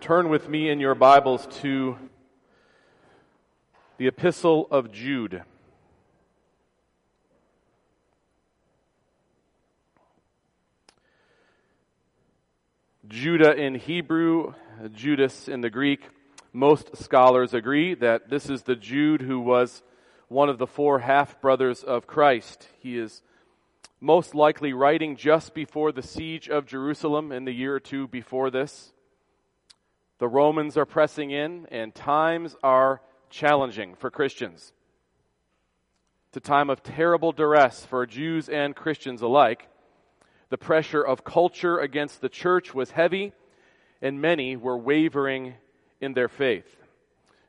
turn with me in your Bibles to the Epistle of Jude. Judah in Hebrew, Judas in the Greek. Most scholars agree that this is the Jude who was one of the four half brothers of Christ. He is most likely writing just before the siege of Jerusalem in the year or two before this. The Romans are pressing in, and times are challenging for Christians. It's a time of terrible duress for Jews and Christians alike. The pressure of culture against the church was heavy, and many were wavering in their faith.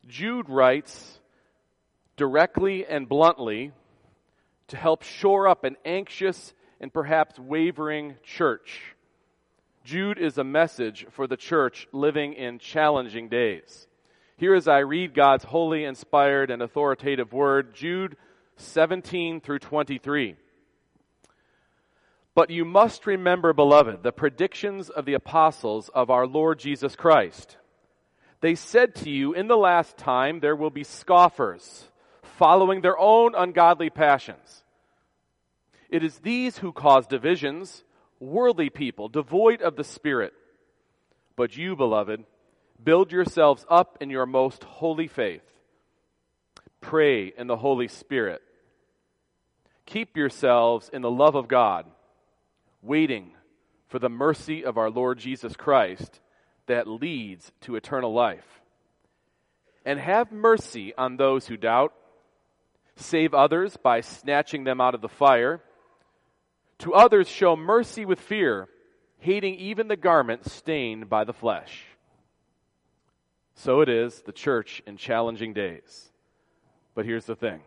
Jude writes directly and bluntly to help shore up an anxious and perhaps wavering church. Jude is a message for the church living in challenging days. Here, as I read God's holy, inspired, and authoritative word, Jude 17 through 23. But you must remember, beloved, the predictions of the apostles of our Lord Jesus Christ. They said to you, In the last time there will be scoffers, following their own ungodly passions. It is these who cause divisions, worldly people, devoid of the Spirit. But you, beloved, build yourselves up in your most holy faith. Pray in the Holy Spirit. Keep yourselves in the love of God waiting for the mercy of our Lord Jesus Christ that leads to eternal life. And have mercy on those who doubt. Save others by snatching them out of the fire. To others, show mercy with fear, hating even the garment stained by the flesh. So it is the church in challenging days. But here's the thing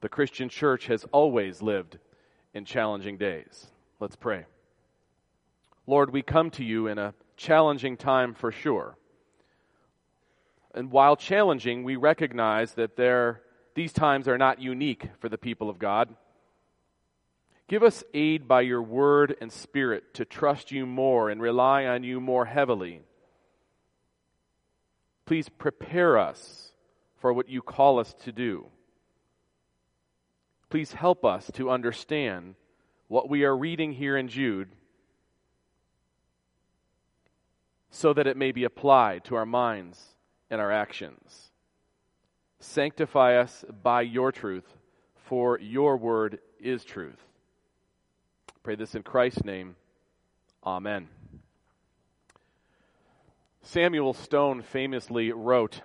the Christian church has always lived in challenging days. Let's pray. Lord, we come to you in a challenging time for sure. And while challenging, we recognize that there, these times are not unique for the people of God. Give us aid by your word and spirit to trust you more and rely on you more heavily. Please prepare us for what you call us to do. Please help us to understand what we are reading here in Jude so that it may be applied to our minds and our actions. Sanctify us by your truth, for your word is truth. Pray this in Christ's name. Amen. Samuel Stone famously wrote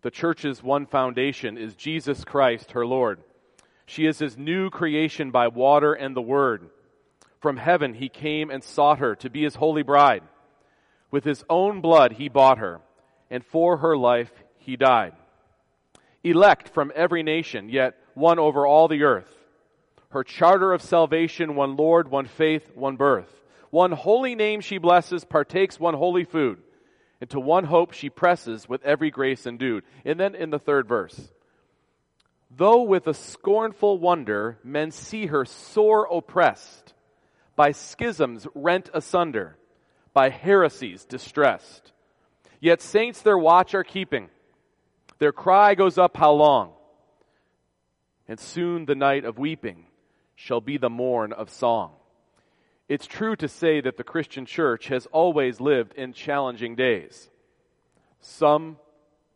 The church's one foundation is Jesus Christ, her Lord. She is his new creation by water and the word. From heaven he came and sought her to be his holy bride. With his own blood he bought her, and for her life he died. Elect from every nation, yet one over all the earth. Her charter of salvation, one Lord, one faith, one birth. One holy name she blesses, partakes one holy food. Into one hope she presses with every grace endued. And then in the third verse, Though with a scornful wonder men see her sore oppressed, by schisms rent asunder, by heresies distressed. Yet saints their watch are keeping. Their cry goes up, How long? And soon the night of weeping shall be the morn of song. It's true to say that the Christian church has always lived in challenging days. Some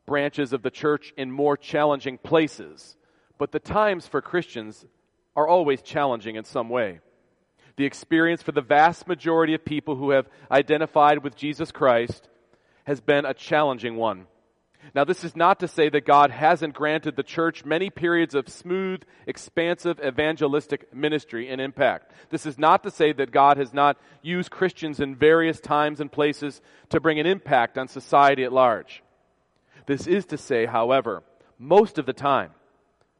branches of the church in more challenging places but the times for Christians are always challenging in some way. The experience for the vast majority of people who have identified with Jesus Christ has been a challenging one. Now, this is not to say that God hasn't granted the church many periods of smooth, expansive evangelistic ministry and impact. This is not to say that God has not used Christians in various times and places to bring an impact on society at large. This is to say, however, most of the time,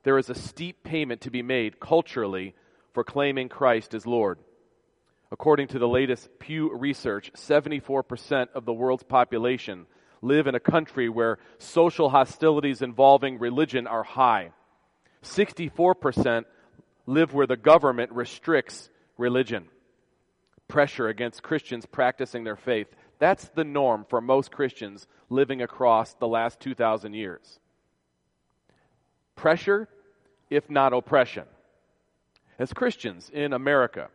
there is a steep payment to be made culturally for claiming Christ as Lord. According to the latest Pew research, 74% of the world's population live in a country where social hostilities involving religion are high. 64% live where the government restricts religion. Pressure against Christians practicing their faith That's the norm for most Christians living across the last 2,000 years. Pressure, if not oppression. As Christians in America,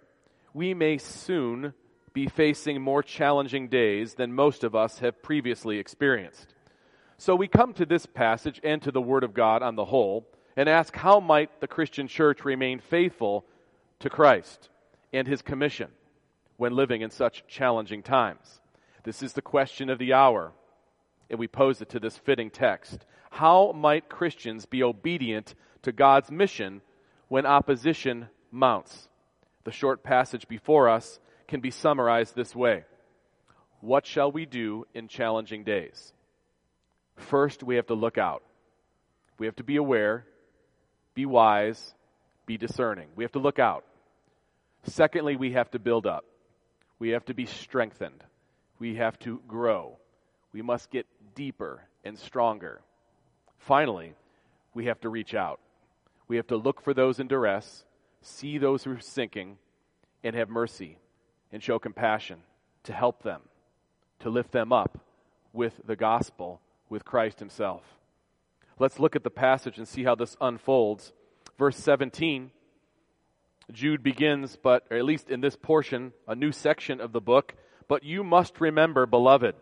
we may soon be facing more challenging days than most of us have previously experienced. So we come to this passage and to the Word of God on the whole and ask how might the Christian church remain faithful to Christ and His commission when living in such challenging times? This is the question of the hour, and we pose it to this fitting text. How might Christians be obedient to God's mission when opposition mounts? The short passage before us can be summarized this way What shall we do in challenging days? First, we have to look out. We have to be aware, be wise, be discerning. We have to look out. Secondly, we have to build up. We have to be strengthened. We have to grow. We must get deeper and stronger. Finally, we have to reach out. We have to look for those in duress, see those who are sinking, and have mercy and show compassion to help them, to lift them up with the gospel, with Christ Himself. Let's look at the passage and see how this unfolds. Verse 17, Jude begins, but at least in this portion, a new section of the book. But you must remember, beloved,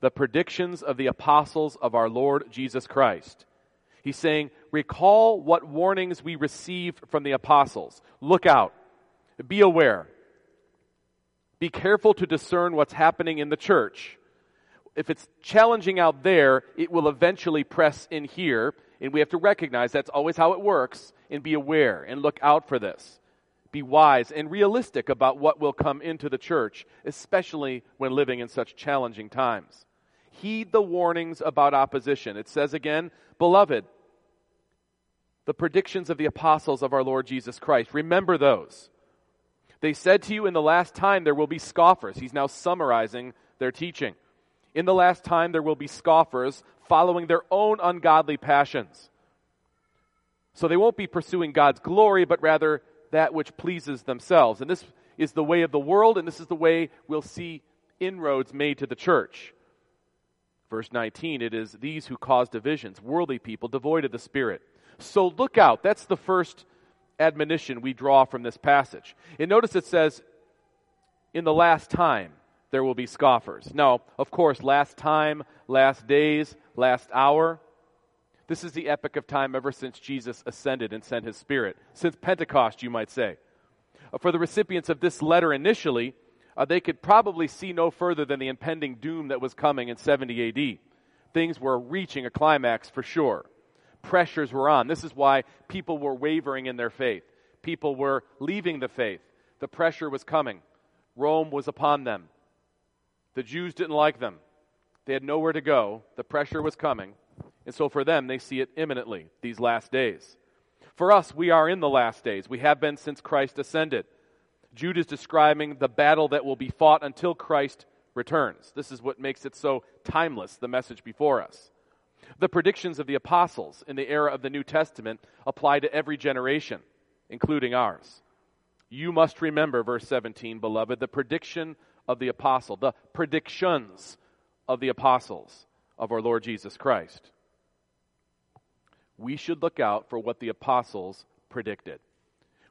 the predictions of the apostles of our Lord Jesus Christ. He's saying, recall what warnings we received from the apostles. Look out. Be aware. Be careful to discern what's happening in the church. If it's challenging out there, it will eventually press in here, and we have to recognize that's always how it works, and be aware and look out for this. Be wise and realistic about what will come into the church, especially when living in such challenging times. Heed the warnings about opposition. It says again, Beloved, the predictions of the apostles of our Lord Jesus Christ, remember those. They said to you, In the last time there will be scoffers. He's now summarizing their teaching. In the last time there will be scoffers following their own ungodly passions. So they won't be pursuing God's glory, but rather that which pleases themselves. And this is the way of the world, and this is the way we'll see inroads made to the church. Verse 19, it is these who cause divisions, worldly people, devoid of the Spirit. So look out. That's the first admonition we draw from this passage. And notice it says, in the last time, there will be scoffers. Now, of course, last time, last days, last hour. This is the epoch of time ever since Jesus ascended and sent his Spirit. Since Pentecost, you might say. Uh, for the recipients of this letter initially, uh, they could probably see no further than the impending doom that was coming in 70 AD. Things were reaching a climax for sure pressures were on. This is why people were wavering in their faith. People were leaving the faith. The pressure was coming. Rome was upon them. The Jews didn't like them. They had nowhere to go. The pressure was coming. And so for them, they see it imminently, these last days. For us, we are in the last days. We have been since Christ ascended. Jude is describing the battle that will be fought until Christ returns. This is what makes it so timeless, the message before us. The predictions of the apostles in the era of the New Testament apply to every generation, including ours. You must remember, verse 17, beloved, the prediction of the apostle, the predictions of the apostles of our Lord Jesus Christ. We should look out for what the apostles predicted.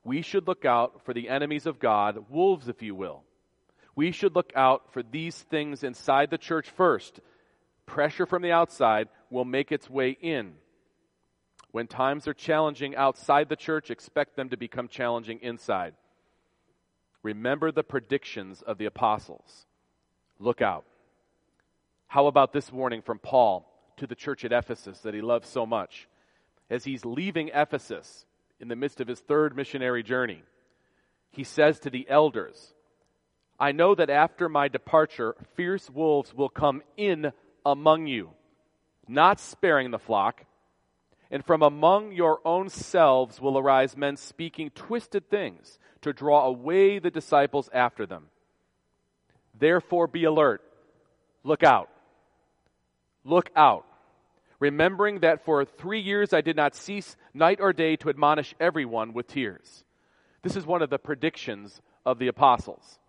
We should look out for the enemies of God, wolves, if you will. We should look out for these things inside the church first. Pressure from the outside will make its way in. When times are challenging outside the church, expect them to become challenging inside. Remember the predictions of the apostles. Look out. How about this warning from Paul to the church at Ephesus that he loves so much? As he's leaving Ephesus in the midst of his third missionary journey, he says to the elders, I know that after my departure, fierce wolves will come in among you not sparing the flock. And from among your own selves will arise men speaking twisted things to draw away the disciples after them. Therefore, be alert. Look out. Look out. Remembering that for three years I did not cease night or day to admonish everyone with tears. This is one of the predictions of the apostles.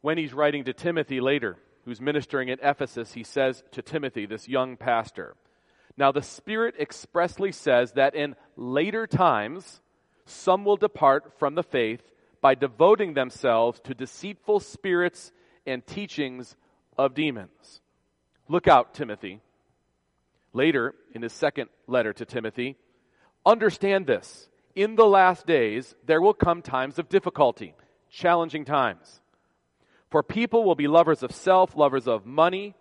When he's writing to Timothy later, who's ministering at Ephesus, he says to Timothy, this young pastor, Now the Spirit expressly says that in later times, some will depart from the faith by devoting themselves to deceitful spirits and teachings of demons. Look out, Timothy. Later, in his second letter to Timothy, understand this. In the last days, there will come times of difficulty, challenging times. For people will be lovers of self, lovers of money,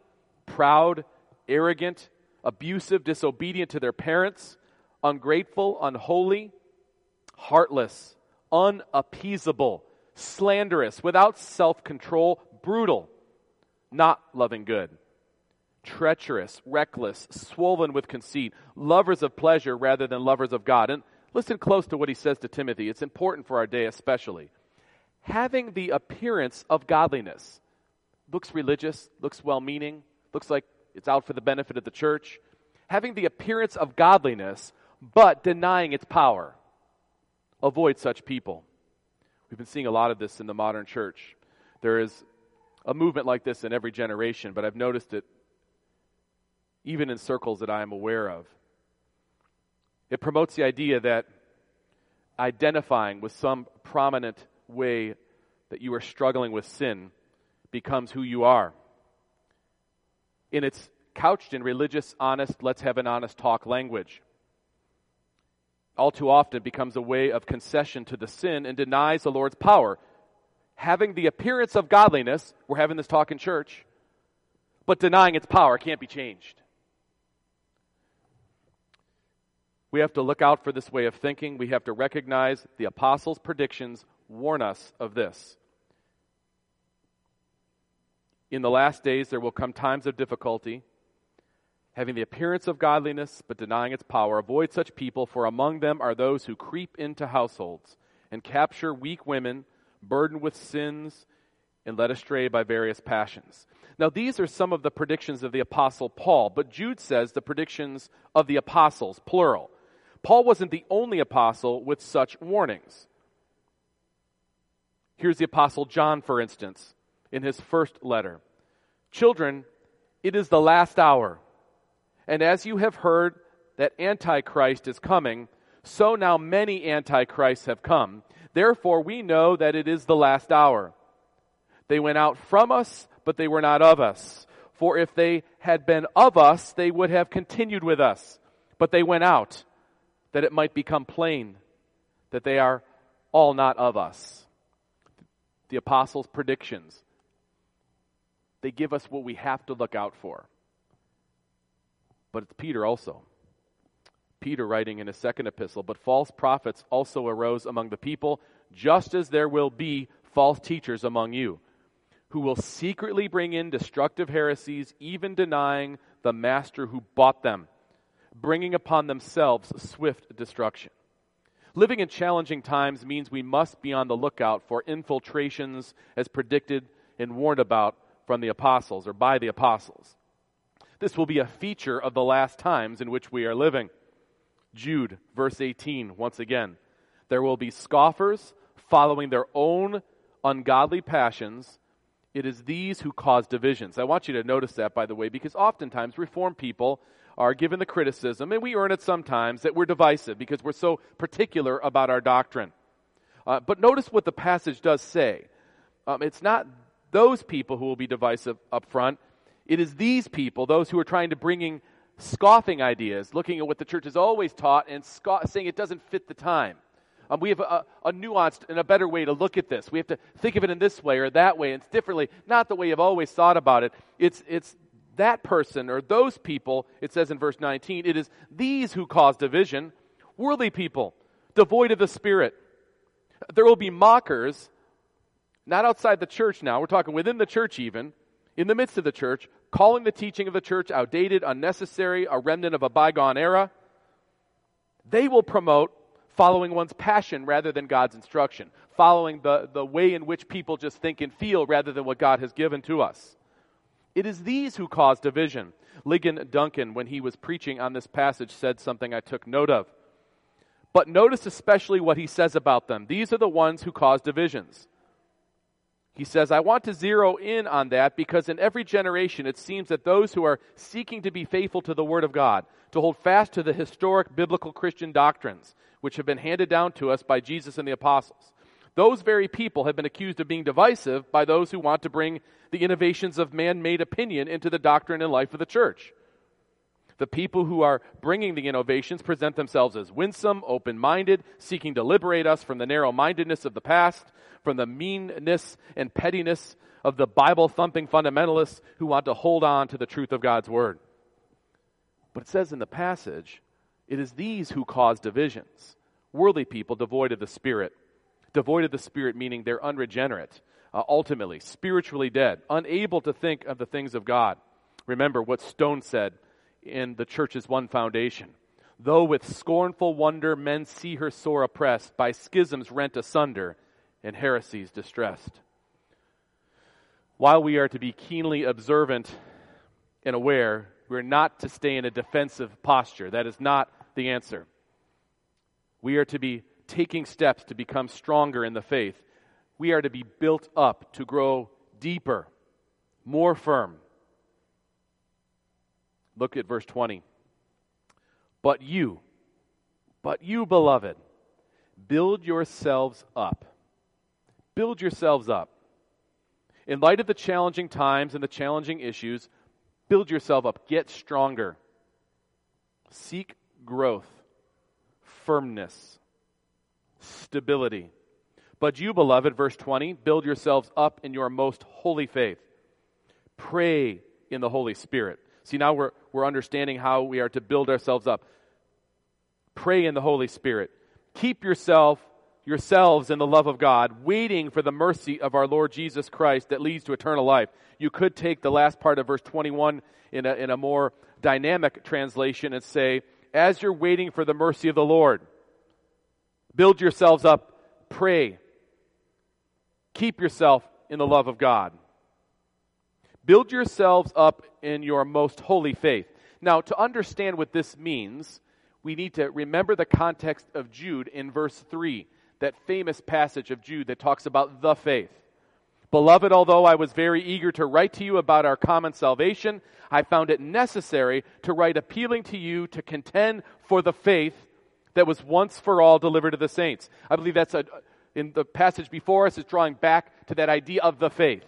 proud, arrogant, abusive, disobedient to their parents, ungrateful, unholy, heartless, unappeasable, slanderous, without self control, brutal, not loving good, treacherous, reckless, swollen with conceit, lovers of pleasure rather than lovers of God. And listen close to what he says to Timothy. It's important for our day, especially having the appearance of godliness. Looks religious, looks well meaning, looks like it's out for the benefit of the church. Having the appearance of godliness, but denying its power. Avoid such people. We've been seeing a lot of this in the modern church. There is a movement like this in every generation, but I've noticed it even in circles that I am aware of. It promotes the idea that identifying with some prominent way that you are struggling with sin becomes who you are. And it's couched in religious, honest, let's have an honest talk language. All too often becomes a way of concession to the sin and denies the Lord's power. Having the appearance of godliness, we're having this talk in church, but denying its power can't be changed. We have to look out for this way of thinking. We have to recognize the apostles' predictions warn us of this. In the last days, there will come times of difficulty, having the appearance of godliness, but denying its power. Avoid such people, for among them are those who creep into households and capture weak women, burdened with sins, and led astray by various passions. Now, these are some of the predictions of the Apostle Paul, but Jude says the predictions of the apostles, plural. Paul wasn't the only apostle with such warnings. Here's the Apostle John, for instance, in his first letter Children, it is the last hour. And as you have heard that Antichrist is coming, so now many Antichrists have come. Therefore, we know that it is the last hour. They went out from us, but they were not of us. For if they had been of us, they would have continued with us. But they went out, that it might become plain that they are all not of us the apostles' predictions. They give us what we have to look out for. But it's Peter also. Peter writing in his second epistle, but false prophets also arose among the people, just as there will be false teachers among you, who will secretly bring in destructive heresies, even denying the master who bought them, bringing upon themselves swift destruction. Living in challenging times means we must be on the lookout for infiltrations as predicted and warned about from the apostles or by the apostles. This will be a feature of the last times in which we are living. Jude, verse 18, once again. There will be scoffers following their own ungodly passions. It is these who cause divisions. I want you to notice that, by the way, because oftentimes Reformed people are given the criticism, and we earn it sometimes, that we're divisive because we're so particular about our doctrine. Uh, but notice what the passage does say. Um, it's not those people who will be divisive up front. It is these people, those who are trying to bringing scoffing ideas, looking at what the church has always taught and saying it doesn't fit the time. Um, we have a, a, nuanced and a better way to look at this. We have to think of it in this way or that way. It's differently, not the way you've always thought about it. It's, it's that person or those people, it says in verse 19, it is these who cause division, worldly people, devoid of the Spirit. There will be mockers, not outside the church now, we're talking within the church even, in the midst of the church, calling the teaching of the church outdated, unnecessary, a remnant of a bygone era. They will promote following one's passion rather than God's instruction, following the, the way in which people just think and feel rather than what God has given to us. It is these who cause division. Ligon Duncan, when he was preaching on this passage, said something I took note of. But notice especially what he says about them. These are the ones who cause divisions. He says, I want to zero in on that because in every generation it seems that those who are seeking to be faithful to the Word of God, to hold fast to the historic biblical Christian doctrines which have been handed down to us by Jesus and the apostles, those very people have been accused of being divisive by those who want to bring the innovations of man made opinion into the doctrine and life of the church. The people who are bringing the innovations present themselves as winsome, open minded, seeking to liberate us from the narrow mindedness of the past, from the meanness and pettiness of the Bible thumping fundamentalists who want to hold on to the truth of God's Word. But it says in the passage, it is these who cause divisions worldly people devoid of the Spirit devoid of the Spirit, meaning they're unregenerate, uh, ultimately, spiritually dead, unable to think of the things of God. Remember what Stone said in the church's one foundation. Though with scornful wonder men see her sore oppressed, by schisms rent asunder, and heresies distressed. While we are to be keenly observant and aware, we're not to stay in a defensive posture. That is not the answer. We are to be taking steps to become stronger in the faith. We are to be built up to grow deeper, more firm. Look at verse 20. But you, but you, beloved, build yourselves up. Build yourselves up. In light of the challenging times and the challenging issues, build yourself up. Get stronger. Seek growth, firmness, stability. But you, beloved, verse 20, build yourselves up in your most holy faith. Pray in the Holy Spirit. See, now we're, we're understanding how we are to build ourselves up. Pray in the Holy Spirit. Keep yourself, yourselves in the love of God, waiting for the mercy of our Lord Jesus Christ that leads to eternal life. You could take the last part of verse 21 in a, in a more dynamic translation and say, as you're waiting for the mercy of the Lord, Build yourselves up. Pray. Keep yourself in the love of God. Build yourselves up in your most holy faith. Now, to understand what this means, we need to remember the context of Jude in verse 3, that famous passage of Jude that talks about the faith. Beloved, although I was very eager to write to you about our common salvation, I found it necessary to write appealing to you to contend for the faith that was once for all delivered to the saints. I believe that's a, in the passage before us is drawing back to that idea of the faith.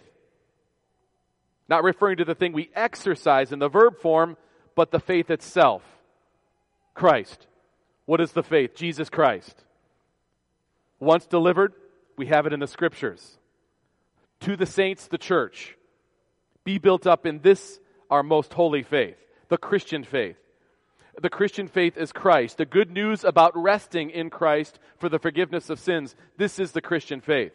Not referring to the thing we exercise in the verb form, but the faith itself. Christ. What is the faith? Jesus Christ. Once delivered, we have it in the scriptures. To the saints, the church. Be built up in this, our most holy faith, the Christian faith the Christian faith is Christ, the good news about resting in Christ for the forgiveness of sins. This is the Christian faith.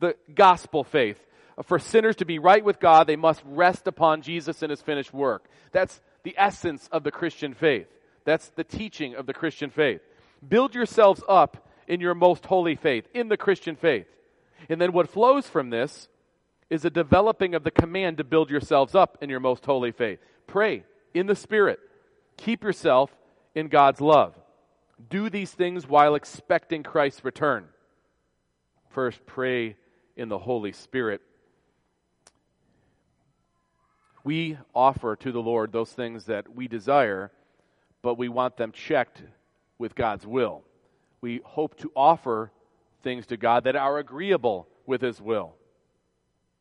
The gospel faith. For sinners to be right with God, they must rest upon Jesus and his finished work. That's the essence of the Christian faith. That's the teaching of the Christian faith. Build yourselves up in your most holy faith, in the Christian faith. And then what flows from this is a developing of the command to build yourselves up in your most holy faith. Pray in the Spirit. Keep yourself in God's love. Do these things while expecting Christ's return. First, pray in the Holy Spirit. We offer to the Lord those things that we desire, but we want them checked with God's will. We hope to offer things to God that are agreeable with His will.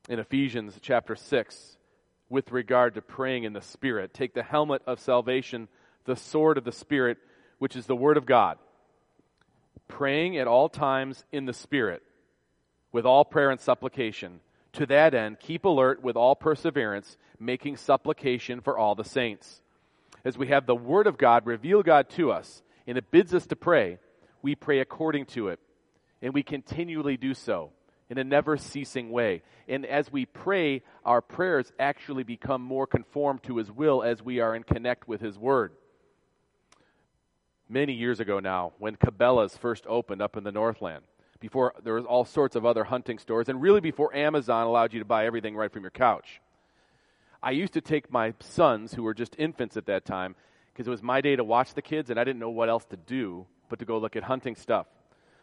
In Ephesians chapter 6, with regard to praying in the Spirit. Take the helmet of salvation, the sword of the Spirit, which is the Word of God. Praying at all times in the Spirit, with all prayer and supplication. To that end, keep alert with all perseverance, making supplication for all the saints. As we have the Word of God reveal God to us, and it bids us to pray, we pray according to it, and we continually do so in a never ceasing way. And as we pray, our prayers actually become more conformed to His will as we are in connect with His Word. Many years ago now, when Cabela's first opened up in the Northland, before there was all sorts of other hunting stores, and really before Amazon allowed you to buy everything right from your couch. I used to take my sons, who were just infants at that time, because it was my day to watch the kids, and I didn't know what else to do but to go look at hunting stuff.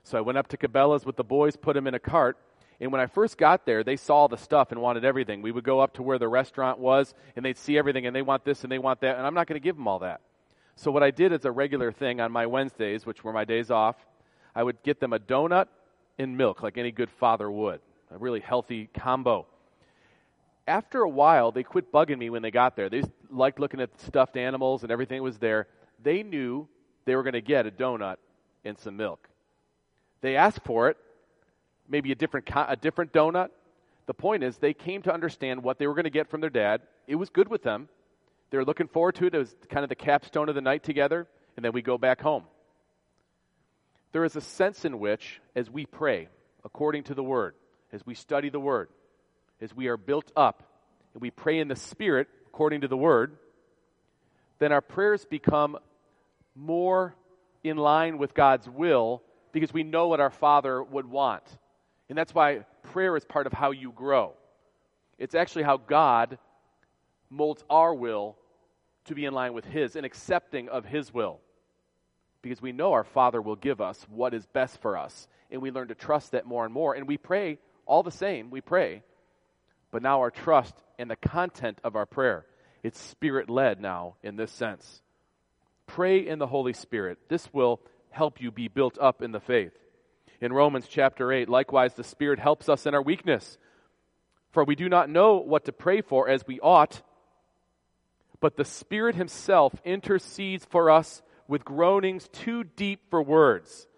So I went up to Cabela's with the boys, put them in a cart, And when I first got there, they saw the stuff and wanted everything. We would go up to where the restaurant was, and they'd see everything, and they want this and they want that, and I'm not going to give them all that. So what I did as a regular thing on my Wednesdays, which were my days off, I would get them a donut and milk, like any good father would. A really healthy combo. After a while, they quit bugging me when they got there. They liked looking at the stuffed animals and everything was there. They knew they were going to get a donut and some milk. They asked for it, maybe a different, a different donut. The point is, they came to understand what they were going to get from their dad. It was good with them. They were looking forward to it. It was kind of the capstone of the night together, and then we go back home. There is a sense in which, as we pray according to the Word, as we study the Word, as we are built up, and we pray in the Spirit according to the Word, then our prayers become more in line with God's will because we know what our Father would want. And that's why prayer is part of how you grow. It's actually how God molds our will to be in line with His and accepting of His will. Because we know our Father will give us what is best for us. And we learn to trust that more and more. And we pray all the same, we pray. But now our trust and the content of our prayer, it's spirit led now in this sense. Pray in the Holy Spirit. This will help you be built up in the faith. In Romans chapter 8, likewise, the Spirit helps us in our weakness. For we do not know what to pray for as we ought but the Spirit Himself intercedes for us with groanings too deep for words.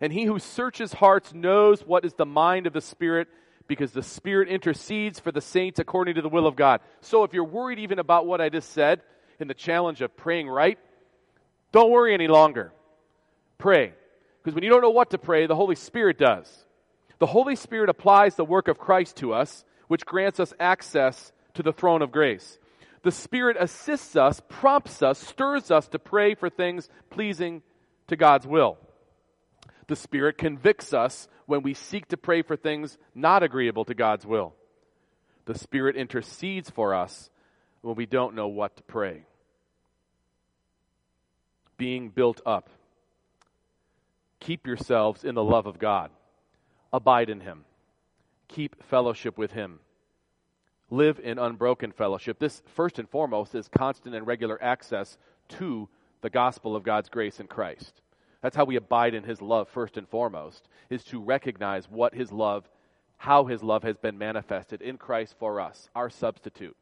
And He who searches hearts knows what is the mind of the Spirit because the Spirit intercedes for the saints according to the will of God. So if you're worried even about what I just said in the challenge of praying right, don't worry any longer. Pray. Because when you don't know what to pray, the Holy Spirit does. The Holy Spirit applies the work of Christ to us, which grants us access to the throne of grace. The Spirit assists us, prompts us, stirs us to pray for things pleasing to God's will. The Spirit convicts us when we seek to pray for things not agreeable to God's will. The Spirit intercedes for us when we don't know what to pray. Being built up. Keep yourselves in the love of God. Abide in Him. Keep fellowship with Him live in unbroken fellowship. This, first and foremost, is constant and regular access to the gospel of God's grace in Christ. That's how we abide in His love, first and foremost, is to recognize what His love, how His love has been manifested in Christ for us, our substitute.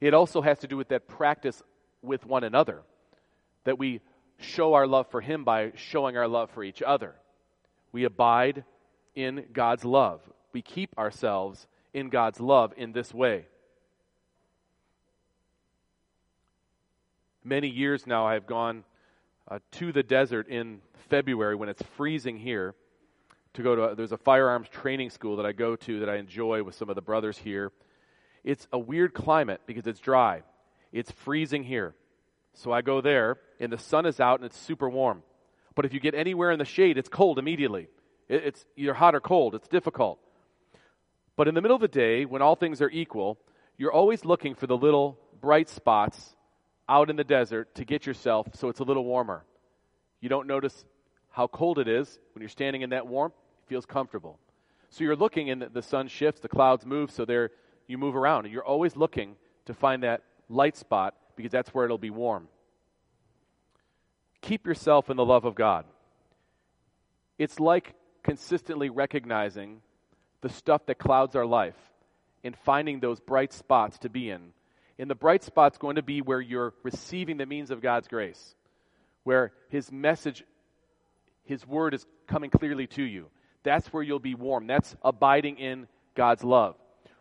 It also has to do with that practice with one another, that we show our love for Him by showing our love for each other. We abide in God's love. We keep ourselves in God's love in this way. Many years now, I've gone uh, to the desert in February when it's freezing here to go to. There's a firearms training school that I go to that I enjoy with some of the brothers here. It's a weird climate because it's dry. It's freezing here. So I go there, and the sun is out and it's super warm. But if you get anywhere in the shade, it's cold immediately. It's either hot or cold. It's difficult. But in the middle of the day, when all things are equal, you're always looking for the little bright spots out in the desert to get yourself so it's a little warmer. You don't notice how cold it is when you're standing in that warmth, it feels comfortable. So you're looking and the sun shifts, the clouds move, so there you move around. And you're always looking to find that light spot because that's where it'll be warm. Keep yourself in the love of God. It's like consistently recognizing the stuff that clouds our life and finding those bright spots to be in. And the bright spot's going to be where you're receiving the means of God's grace, where His message, His word is coming clearly to you. That's where you'll be warm. That's abiding in God's love.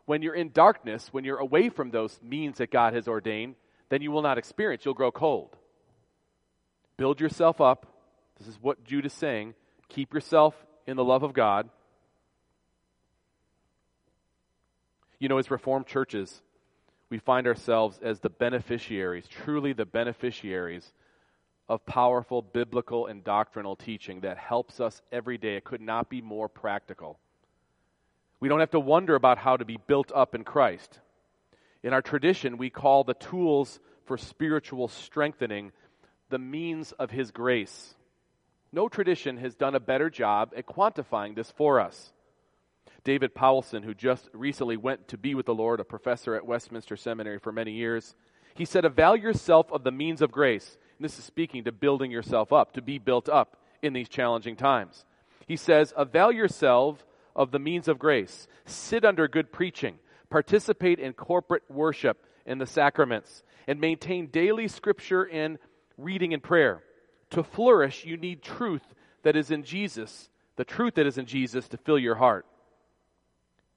When you're in darkness, when you're away from those means that God has ordained, then you will not experience. You'll grow cold. Build yourself up. This is what Jude is saying. Keep yourself in the love of God You know, as Reformed churches, we find ourselves as the beneficiaries, truly the beneficiaries of powerful biblical and doctrinal teaching that helps us every day. It could not be more practical. We don't have to wonder about how to be built up in Christ. In our tradition, we call the tools for spiritual strengthening the means of His grace. No tradition has done a better job at quantifying this for us. David Powlison, who just recently went to be with the Lord, a professor at Westminster Seminary for many years, he said, Avail yourself of the means of grace. And this is speaking to building yourself up, to be built up in these challenging times. He says, Avail yourself of the means of grace. Sit under good preaching. Participate in corporate worship in the sacraments. And maintain daily scripture and reading and prayer. To flourish, you need truth that is in Jesus, the truth that is in Jesus to fill your heart.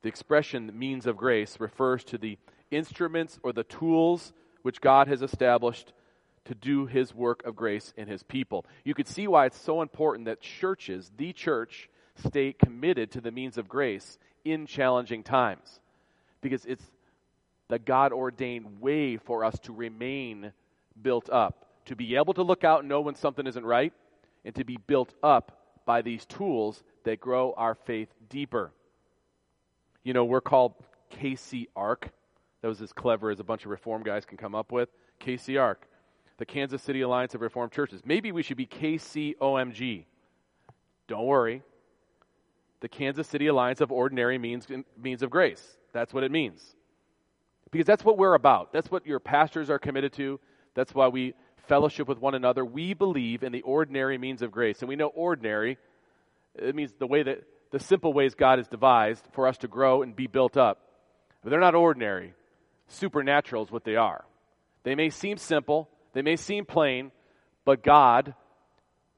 The expression means of grace refers to the instruments or the tools which God has established to do his work of grace in his people. You could see why it's so important that churches, the church, stay committed to the means of grace in challenging times. Because it's the God ordained way for us to remain built up, to be able to look out and know when something isn't right, and to be built up by these tools that grow our faith deeper. You know, we're called KC Ark. That was as clever as a bunch of reform guys can come up with. KC Ark, the Kansas City Alliance of Reformed Churches. Maybe we should be KCOMG. Don't worry. The Kansas City Alliance of Ordinary Means, means of Grace. That's what it means. Because that's what we're about. That's what your pastors are committed to. That's why we fellowship with one another. We believe in the ordinary means of grace. And we know ordinary, it means the way that the simple ways God has devised for us to grow and be built up. But they're not ordinary. Supernatural is what they are. They may seem simple, they may seem plain, but God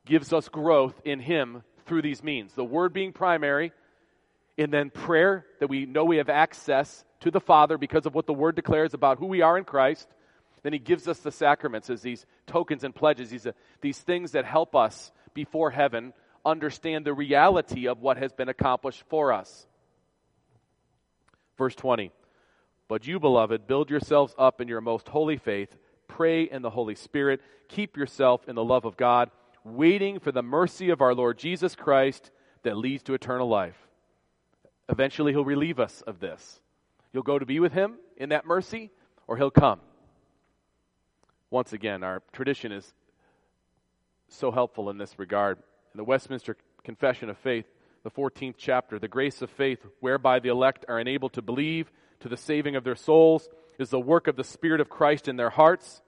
gives us growth in Him through these means. The Word being primary, and then prayer that we know we have access to the Father because of what the Word declares about who we are in Christ. Then He gives us the sacraments as these tokens and pledges, these, uh, these things that help us before heaven understand the reality of what has been accomplished for us. Verse 20 But you, beloved, build yourselves up in your most holy faith, pray in the Holy Spirit, keep yourself in the love of God, waiting for the mercy of our Lord Jesus Christ that leads to eternal life. Eventually, He'll relieve us of this. You'll go to be with Him in that mercy, or He'll come. Once again, our tradition is so helpful in this regard in the Westminster Confession of Faith, the 14th chapter, the grace of faith whereby the elect are enabled to believe to the saving of their souls is the work of the Spirit of Christ in their hearts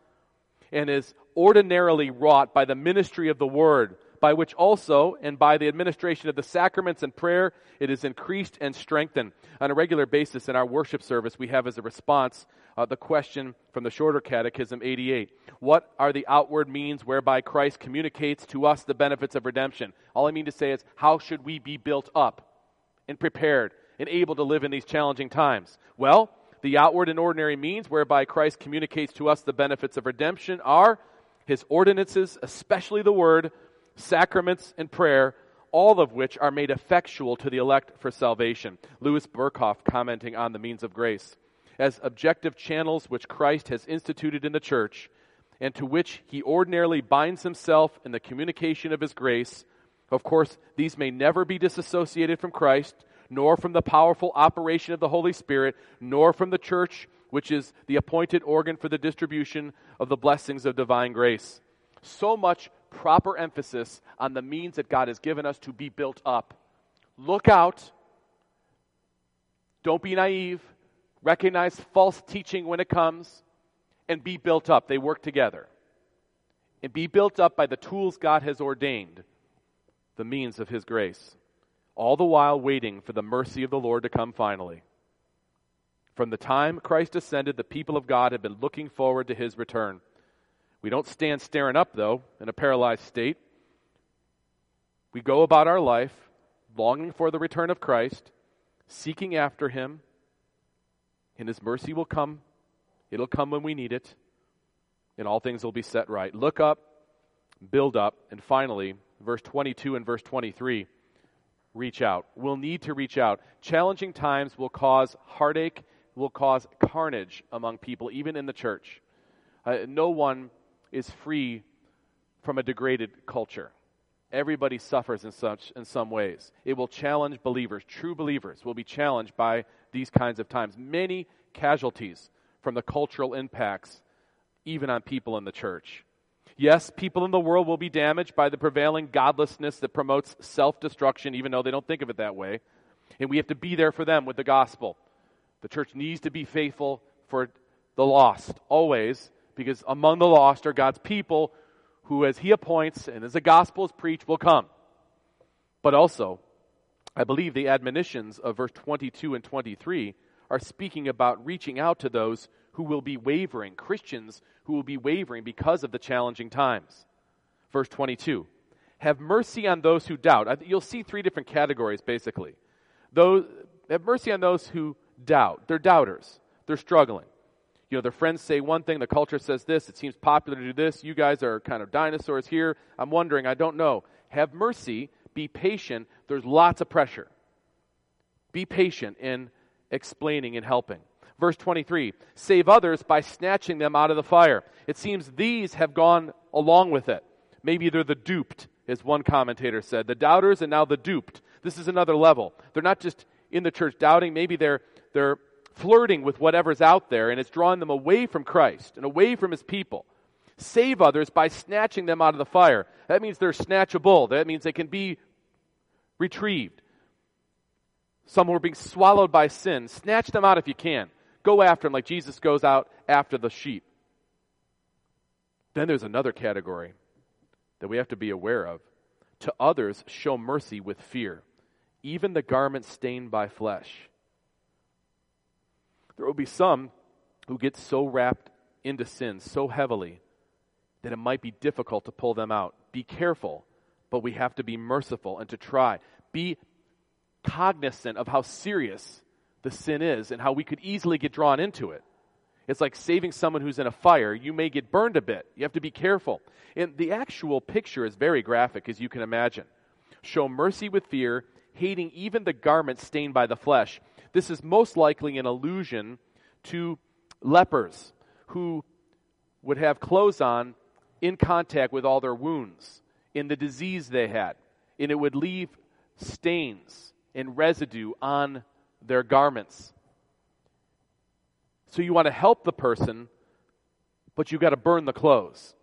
and is ordinarily wrought by the ministry of the Word, by which also, and by the administration of the sacraments and prayer, it is increased and strengthened. On a regular basis in our worship service, we have as a response uh, the question from the Shorter Catechism 88 What are the outward means whereby Christ communicates to us the benefits of redemption? All I mean to say is, how should we be built up and prepared and able to live in these challenging times? Well, the outward and ordinary means whereby Christ communicates to us the benefits of redemption are his ordinances, especially the word, sacraments, and prayer, all of which are made effectual to the elect for salvation. Louis Berkhof commenting on the means of grace as objective channels which Christ has instituted in the church and to which he ordinarily binds himself in the communication of his grace. Of course, these may never be disassociated from Christ, nor from the powerful operation of the Holy Spirit, nor from the church, which is the appointed organ for the distribution of the blessings of divine grace. So much proper emphasis on the means that God has given us to be built up. Look out. Don't be naive recognize false teaching when it comes, and be built up. They work together. And be built up by the tools God has ordained, the means of His grace, all the while waiting for the mercy of the Lord to come finally. From the time Christ ascended, the people of God have been looking forward to His return. We don't stand staring up, though, in a paralyzed state. We go about our life longing for the return of Christ, seeking after Him, and His mercy will come. It'll come when we need it, and all things will be set right. Look up, build up, and finally, verse 22 and verse 23 reach out. We'll need to reach out. Challenging times will cause heartache, will cause carnage among people, even in the church. Uh, no one is free from a degraded culture. Everybody suffers in such in some ways. It will challenge believers. True believers will be challenged by these kinds of times. Many casualties from the cultural impacts, even on people in the church. Yes, people in the world will be damaged by the prevailing godlessness that promotes self destruction, even though they don't think of it that way. And we have to be there for them with the gospel. The church needs to be faithful for the lost, always, because among the lost are God's people who, as He appoints and as the gospel is preached, will come. But also, I believe the admonitions of verse 22 and 23 are speaking about reaching out to those who will be wavering, Christians who will be wavering because of the challenging times. Verse 22 Have mercy on those who doubt. You'll see three different categories, basically. Those, have mercy on those who doubt. They're doubters, they're struggling. You know, their friends say one thing, the culture says this, it seems popular to do this. You guys are kind of dinosaurs here. I'm wondering, I don't know. Have mercy, be patient. There's lots of pressure. Be patient in explaining and helping. Verse 23 save others by snatching them out of the fire. It seems these have gone along with it. Maybe they're the duped, as one commentator said. The doubters and now the duped. This is another level. They're not just in the church doubting, maybe they're, they're flirting with whatever's out there and it's drawing them away from Christ and away from his people. Save others by snatching them out of the fire. That means they're snatchable. That means they can be retrieved. Some who are being swallowed by sin. Snatch them out if you can. Go after them like Jesus goes out after the sheep. Then there's another category that we have to be aware of. To others, show mercy with fear, even the garment stained by flesh. There will be some who get so wrapped into sin so heavily that it might be difficult to pull them out. Be careful, but we have to be merciful and to try. Be cognizant of how serious the sin is and how we could easily get drawn into it. It's like saving someone who's in a fire. You may get burned a bit. You have to be careful. And the actual picture is very graphic, as you can imagine. Show mercy with fear, hating even the garment stained by the flesh. This is most likely an allusion to lepers who would have clothes on in contact with all their wounds, in the disease they had, and it would leave stains and residue on their garments. So you want to help the person, but you've got to burn the clothes.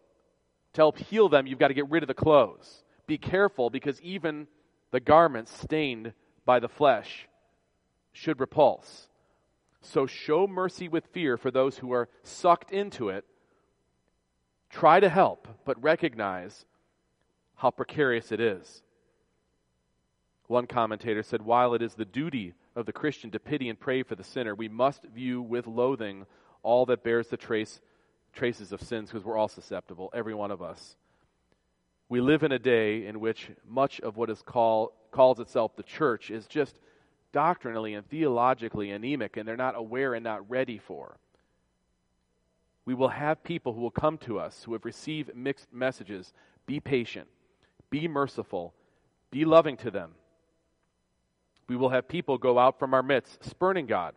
To help heal them, you've got to get rid of the clothes. Be careful because even the garments stained by the flesh should repulse. So show mercy with fear for those who are sucked into it. Try to help, but recognize how precarious it is. One commentator said, While it is the duty of the Christian to pity and pray for the sinner, we must view with loathing all that bears the trace, traces of sins because we're all susceptible, every one of us. We live in a day in which much of what is call, calls itself the church is just doctrinally and theologically anemic, and they're not aware and not ready for. We will have people who will come to us who have received mixed messages. Be patient, be merciful, be loving to them we will have people go out from our midst, spurning God.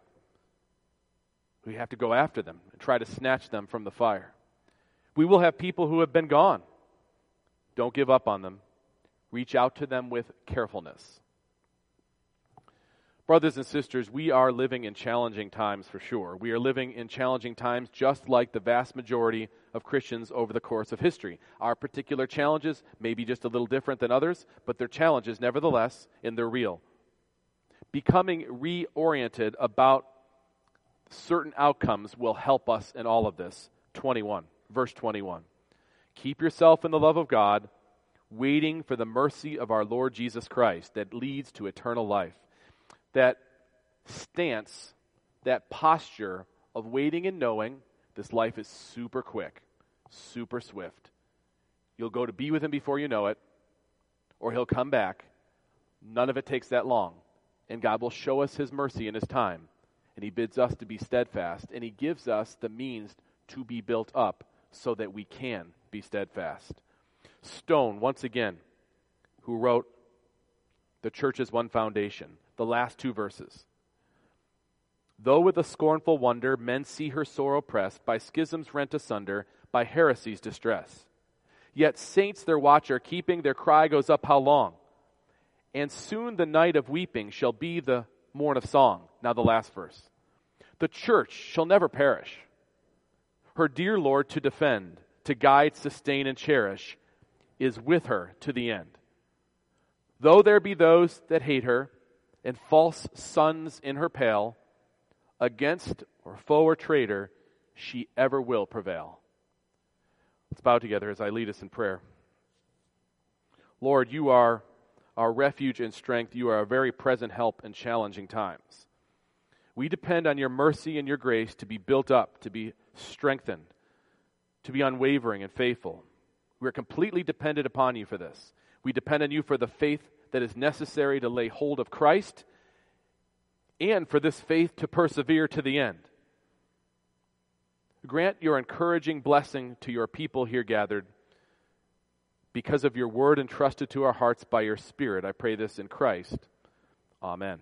We have to go after them and try to snatch them from the fire. We will have people who have been gone. Don't give up on them. Reach out to them with carefulness. Brothers and sisters, we are living in challenging times for sure. We are living in challenging times just like the vast majority of Christians over the course of history. Our particular challenges may be just a little different than others, but they're challenges nevertheless, and they're real becoming reoriented about certain outcomes will help us in all of this. 21, verse 21. Keep yourself in the love of God, waiting for the mercy of our Lord Jesus Christ that leads to eternal life. That stance, that posture of waiting and knowing this life is super quick, super swift. You'll go to be with Him before you know it, or He'll come back. None of it takes that long and God will show us his mercy in his time. And he bids us to be steadfast, and he gives us the means to be built up so that we can be steadfast. Stone, once again, who wrote the church is one foundation, the last two verses. Though with a scornful wonder men see her sore oppressed, by schisms rent asunder, by heresies distress. Yet saints their watch are keeping, their cry goes up how long? and soon the night of weeping shall be the morn of song. Now, the last verse. The church shall never perish. Her dear Lord to defend, to guide, sustain, and cherish, is with her to the end. Though there be those that hate her, and false sons in her pale, against or foe or traitor, she ever will prevail. Let's bow together as I lead us in prayer. Lord, you are our refuge and strength. You are a very present help in challenging times. We depend on your mercy and your grace to be built up, to be strengthened, to be unwavering and faithful. We are completely dependent upon you for this. We depend on you for the faith that is necessary to lay hold of Christ and for this faith to persevere to the end. Grant your encouraging blessing to your people here gathered because of your word entrusted to our hearts by your Spirit. I pray this in Christ. Amen.